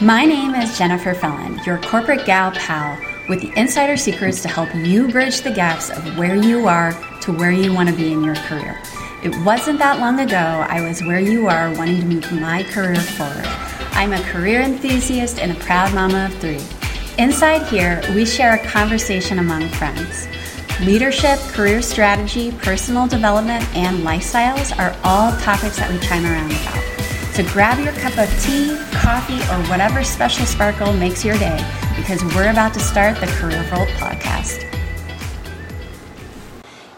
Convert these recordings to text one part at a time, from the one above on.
My name is Jennifer Fellon, your corporate gal pal, with the insider secrets to help you bridge the gaps of where you are to where you want to be in your career. It wasn't that long ago I was where you are wanting to move my career forward. I'm a career enthusiast and a proud mama of three. Inside here, we share a conversation among friends. Leadership, career strategy, personal development, and lifestyles are all topics that we chime around about. So grab your cup of tea, coffee, or whatever special sparkle makes your day because we're about to start the Career Vault podcast.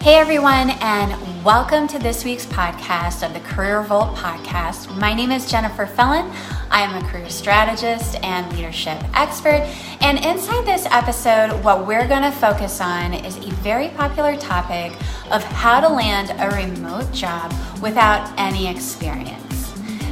Hey everyone, and welcome to this week's podcast of the Career Vault podcast. My name is Jennifer Fellon. I am a career strategist and leadership expert. And inside this episode, what we're going to focus on is a very popular topic of how to land a remote job without any experience.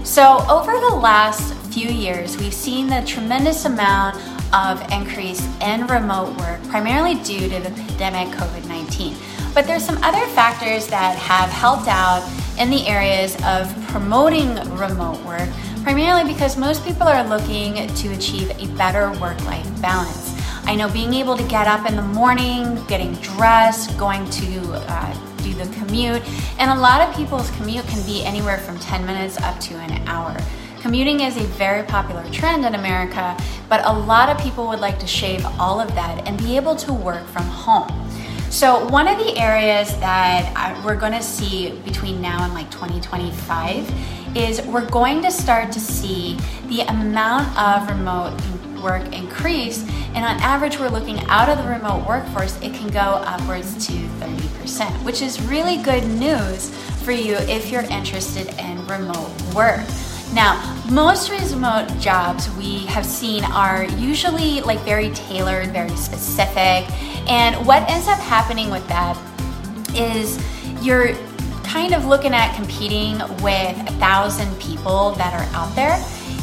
So, over the last few years, we've seen the tremendous amount of increase in remote work, primarily due to the pandemic COVID 19. But there's some other factors that have helped out in the areas of promoting remote work, primarily because most people are looking to achieve a better work life balance. I know being able to get up in the morning, getting dressed, going to uh, do the commute. And a lot of people's commute can be anywhere from 10 minutes up to an hour. Commuting is a very popular trend in America, but a lot of people would like to shave all of that and be able to work from home. So, one of the areas that we're going to see between now and like 2025 is we're going to start to see the amount of remote work increase. And on average, we're looking out of the remote workforce, it can go upwards to 30%, which is really good news for you if you're interested in remote work. Now, most remote jobs we have seen are usually like very tailored, very specific. And what ends up happening with that is you're kind of looking at competing with a thousand people that are out there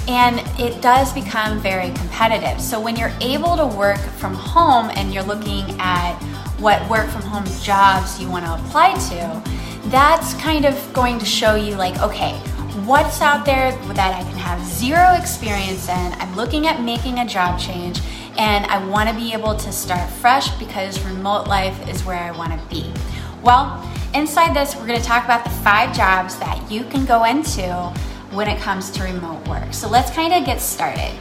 and it does become very competitive. So when you're able to work from home and you're looking at what work from home jobs you want to apply to, that's kind of going to show you like, okay, what's out there that I can have zero experience in. I'm looking at making a job change and I want to be able to start fresh because remote life is where I want to be. Well, inside this, we're going to talk about the five jobs that you can go into when it comes to remote work. So let's kind of get started.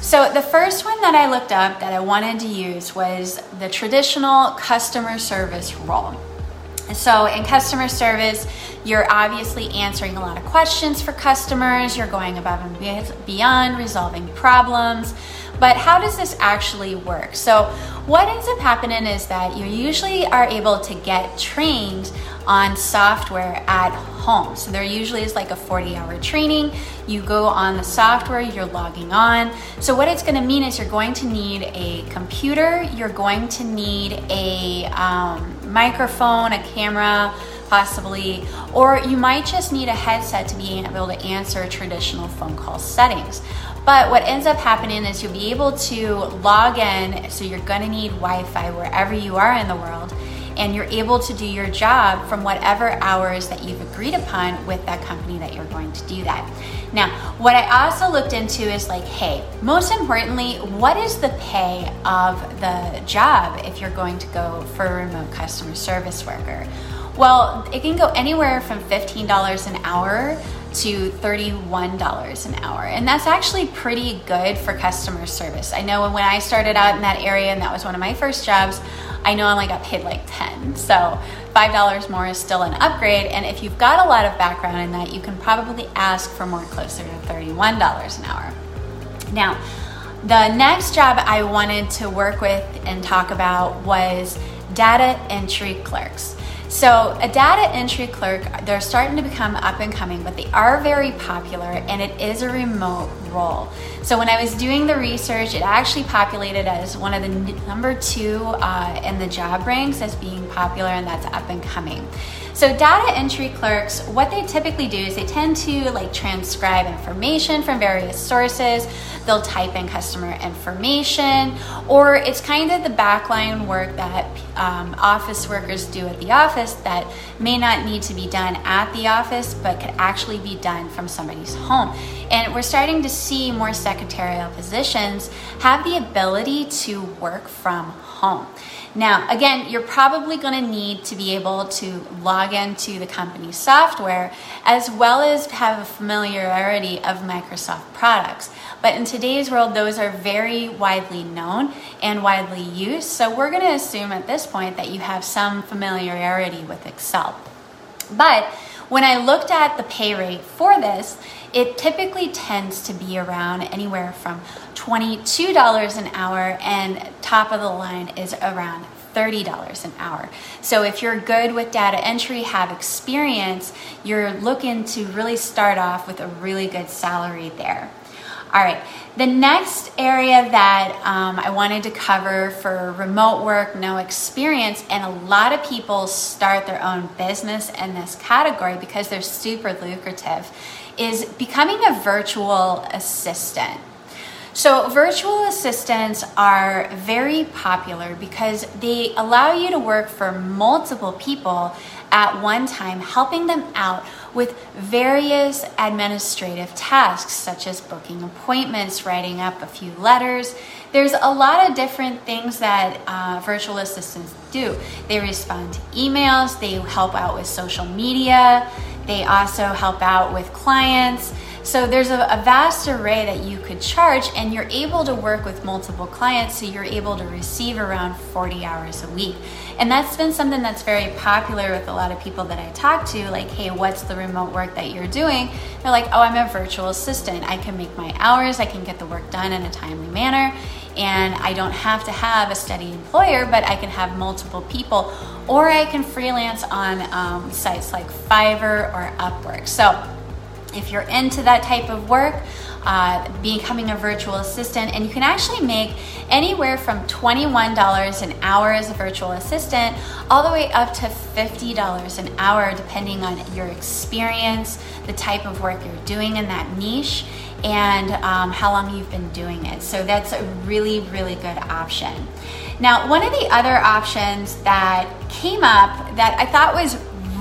So, the first one that I looked up that I wanted to use was the traditional customer service role. So, in customer service, you're obviously answering a lot of questions for customers, you're going above and beyond resolving problems. But how does this actually work? So, what ends up happening is that you usually are able to get trained on software at home. So there usually is like a 40 hour training. You go on the software, you're logging on. So what it's gonna mean is you're going to need a computer, you're going to need a um, microphone, a camera, possibly, or you might just need a headset to be able to answer traditional phone call settings. But what ends up happening is you'll be able to log in, so you're gonna need Wi Fi wherever you are in the world and you're able to do your job from whatever hours that you've agreed upon with that company that you're going to do that. Now, what I also looked into is like, hey, most importantly, what is the pay of the job if you're going to go for a remote customer service worker? Well, it can go anywhere from $15 an hour to $31 an hour. And that's actually pretty good for customer service. I know when I started out in that area and that was one of my first jobs, I know I only got paid like 10. So $5 more is still an upgrade. And if you've got a lot of background in that, you can probably ask for more closer to $31 an hour. Now, the next job I wanted to work with and talk about was data entry clerks. So, a data entry clerk, they're starting to become up and coming, but they are very popular and it is a remote role. So, when I was doing the research, it actually populated as one of the number two uh, in the job ranks as being popular, and that's up and coming. So data entry clerks, what they typically do is they tend to like transcribe information from various sources. They'll type in customer information, or it's kind of the backline work that um, office workers do at the office that may not need to be done at the office, but could actually be done from somebody's home. And we're starting to see more secretarial positions have the ability to work from home. Now, again, you're probably going to need to be able to log into the company's software as well as have a familiarity of Microsoft products. But in today's world, those are very widely known and widely used. So we're going to assume at this point that you have some familiarity with Excel. But when I looked at the pay rate for this, it typically tends to be around anywhere from $22 an hour, and top of the line is around $30 an hour. So if you're good with data entry, have experience, you're looking to really start off with a really good salary there. All right, the next area that um, I wanted to cover for remote work, no experience, and a lot of people start their own business in this category because they're super lucrative, is becoming a virtual assistant. So, virtual assistants are very popular because they allow you to work for multiple people at one time, helping them out with various administrative tasks such as booking appointments, writing up a few letters. There's a lot of different things that uh, virtual assistants do. They respond to emails, they help out with social media, they also help out with clients. So there's a, a, vast array that you could charge, and you're able to work with multiple clients, so you're able to receive around 40 hours a week. And that's been something that's very popular with a lot of people that I talk to like, hey, what's the remote work that you're doing? They're like, oh, I'm a virtual assistant. I can make my hours, I can get the work done in a timely manner, and I don't have to have a steady employer, but I can have multiple people, or I can freelance on um, sites like Fiverr or Upwork. So if you're into that type of work, uh, becoming a virtual assistant, and you can actually make anywhere from $21 an hour as a virtual assistant all the way up to $50 an hour, depending on your experience, the type of work you're doing in that niche, and um, how long you've been doing it. So that's a really, really good option. Now, one of the other options that came up that I thought was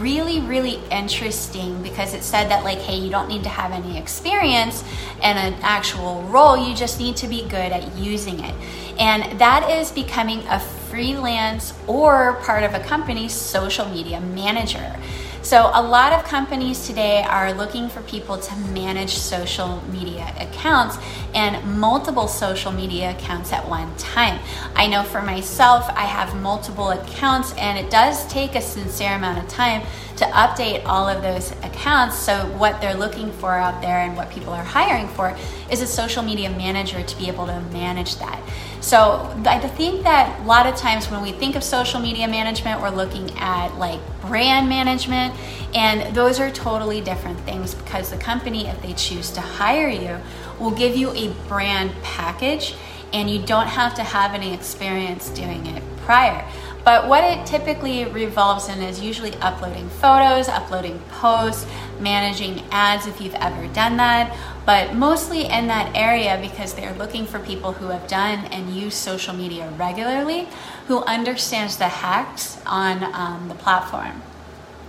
really, really interesting because it said that, like, hey, you don't need to have any experience in an actual role, you just need to be good at using it. And that is becoming a freelance or part of a company's social media manager. So, a lot of companies today are looking for people to manage social media accounts and multiple social media accounts at one time. I know for myself, I have multiple accounts, and it does take a sincere amount of time to update all of those accounts. So, what they're looking for out there and what people are hiring for is a social media manager to be able to manage that. So, I think that a lot of times when we think of social media management, we're looking at like brand management, and those are totally different things because the company, if they choose to hire you, will give you a brand package and you don't have to have any experience doing it prior. But what it typically revolves in is usually uploading photos, uploading posts, managing ads if you've ever done that, but mostly in that area because they're looking for people who have done and use social media regularly, who understands the hacks on um, the platform.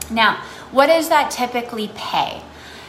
Now, what does that typically pay?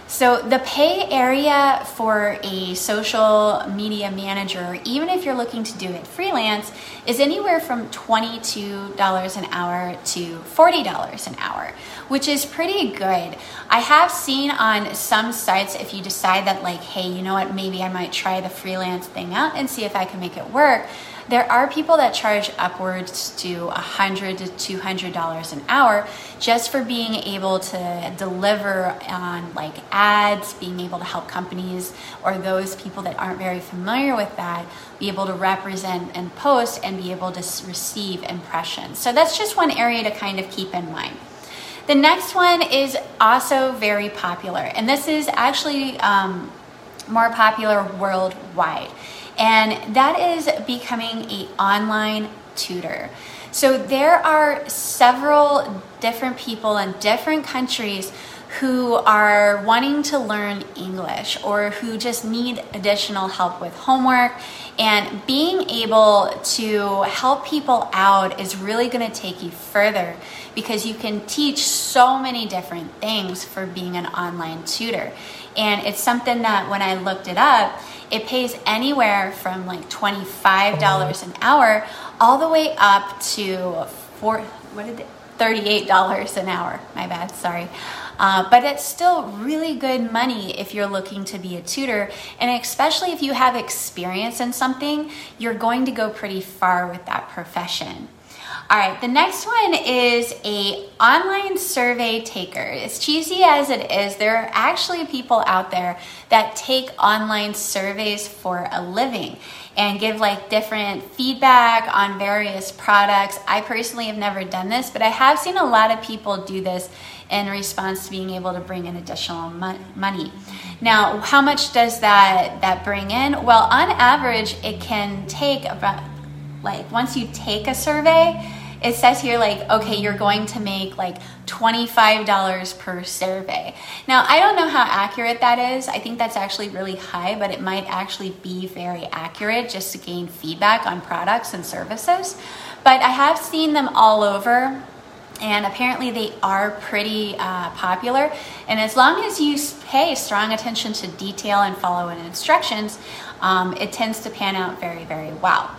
So, the pay area for a social media manager, even if you're looking to do it freelance, is anywhere from $22 an hour to $40 an hour, which is pretty good. I have seen on some sites if you decide that, like, hey, you know what, maybe I might try the freelance thing out and see if I can make it work there are people that charge upwards to 100 to $200 an hour just for being able to deliver on like ads, being able to help companies or those people that aren't very familiar with that be able to represent and post and be able to receive impressions. So that's just one area to kind of keep in mind. The next one is also very popular, and this is actually um, more popular worldwide and that is becoming a online tutor. So there are several different people in different countries who are wanting to learn English or who just need additional help with homework. And being able to help people out is really going to take you further because you can teach so many different things for being an online tutor. And it's something that when I looked it up, it pays anywhere from like $25 an hour all the way up to four, what did it, $38 an hour. My bad, sorry. Uh, but it's still really good money if you're looking to be a tutor. And especially if you have experience in something, you're going to go pretty far with that profession. All right, the next one is a online survey taker. As cheesy as it is, there are actually people out there that take online surveys for a living and give like different feedback on various products. I personally have never done this, but I have seen a lot of people do this in response to being able to bring in additional money. Now, how much does that that bring in? Well, on average, it can take about like once you take a survey, it says here like okay you're going to make like $25 per survey. Now i don't know how accurate that is. I think that's actually really high but it might actually be very accurate just to gain feedback on products and services. But i have seen them all over and apparently they are pretty uh, popular. And as long as you pay strong attention to detail and follow instructions um, it tends to pan out very very well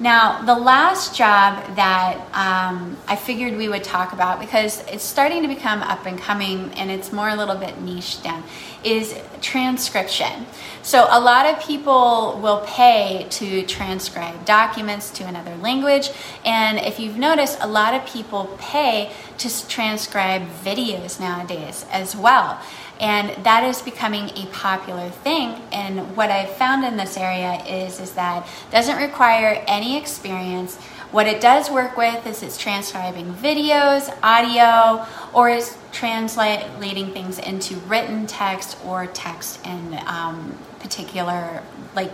now, the last job that um, I figured we would talk about because it's starting to become up and coming and it's more a little bit niche down is transcription. So, a lot of people will pay to transcribe documents to another language, and if you've noticed, a lot of people pay to transcribe videos nowadays as well and that is becoming a popular thing. And what i've found in this area is is that doesn't require any experience. What it does work with is it's transcribing videos audio or is translating things into written text or text in um, particular like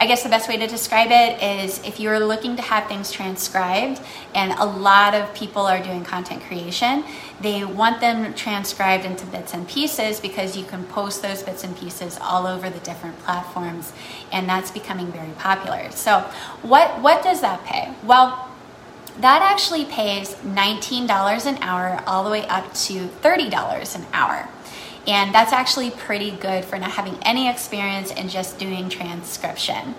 I guess the best way to describe it is if you're looking to have things transcribed, and a lot of people are doing content creation, they want them transcribed into bits and pieces because you can post those bits and pieces all over the different platforms, and that's becoming very popular. So, what, what does that pay? Well, that actually pays $19 an hour all the way up to $30 an hour. And that's actually pretty good for not having any experience in just doing transcription.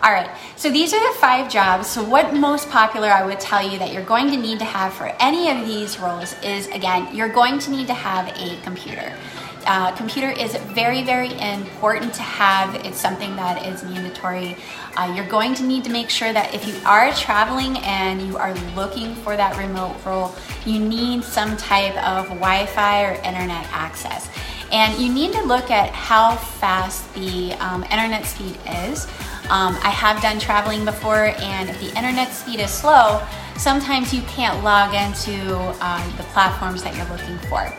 All right, so these are the five jobs. So, what most popular I would tell you that you're going to need to have for any of these roles is again, you're going to need to have a computer. Uh, computer is very, very important to have. It's something that is mandatory. Uh, you're going to need to make sure that if you are traveling and you are looking for that remote role, you need some type of Wi Fi or internet access. And you need to look at how fast the um, internet speed is. Um, I have done traveling before, and if the internet speed is slow, sometimes you can't log into uh, the platforms that you're looking for.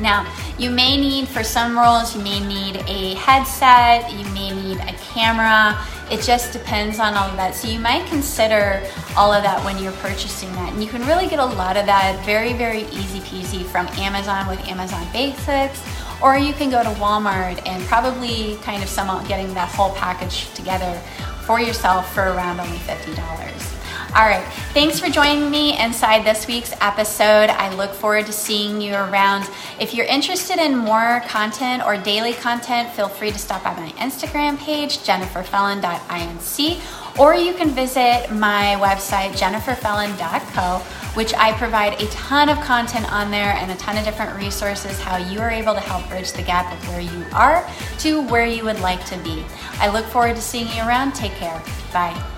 Now, you may need, for some roles, you may need a headset, you may need a camera. It just depends on all of that. So you might consider all of that when you're purchasing that. And you can really get a lot of that very, very easy peasy from Amazon with Amazon Basics. Or you can go to Walmart and probably kind of up getting that whole package together for yourself for around only $50. All right. Thanks for joining me inside this week's episode. I look forward to seeing you around. If you're interested in more content or daily content, feel free to stop by my Instagram page, jenniferfellon.inc, or you can visit my website, jenniferfellon.co, which I provide a ton of content on there and a ton of different resources how you are able to help bridge the gap of where you are to where you would like to be. I look forward to seeing you around. Take care. Bye.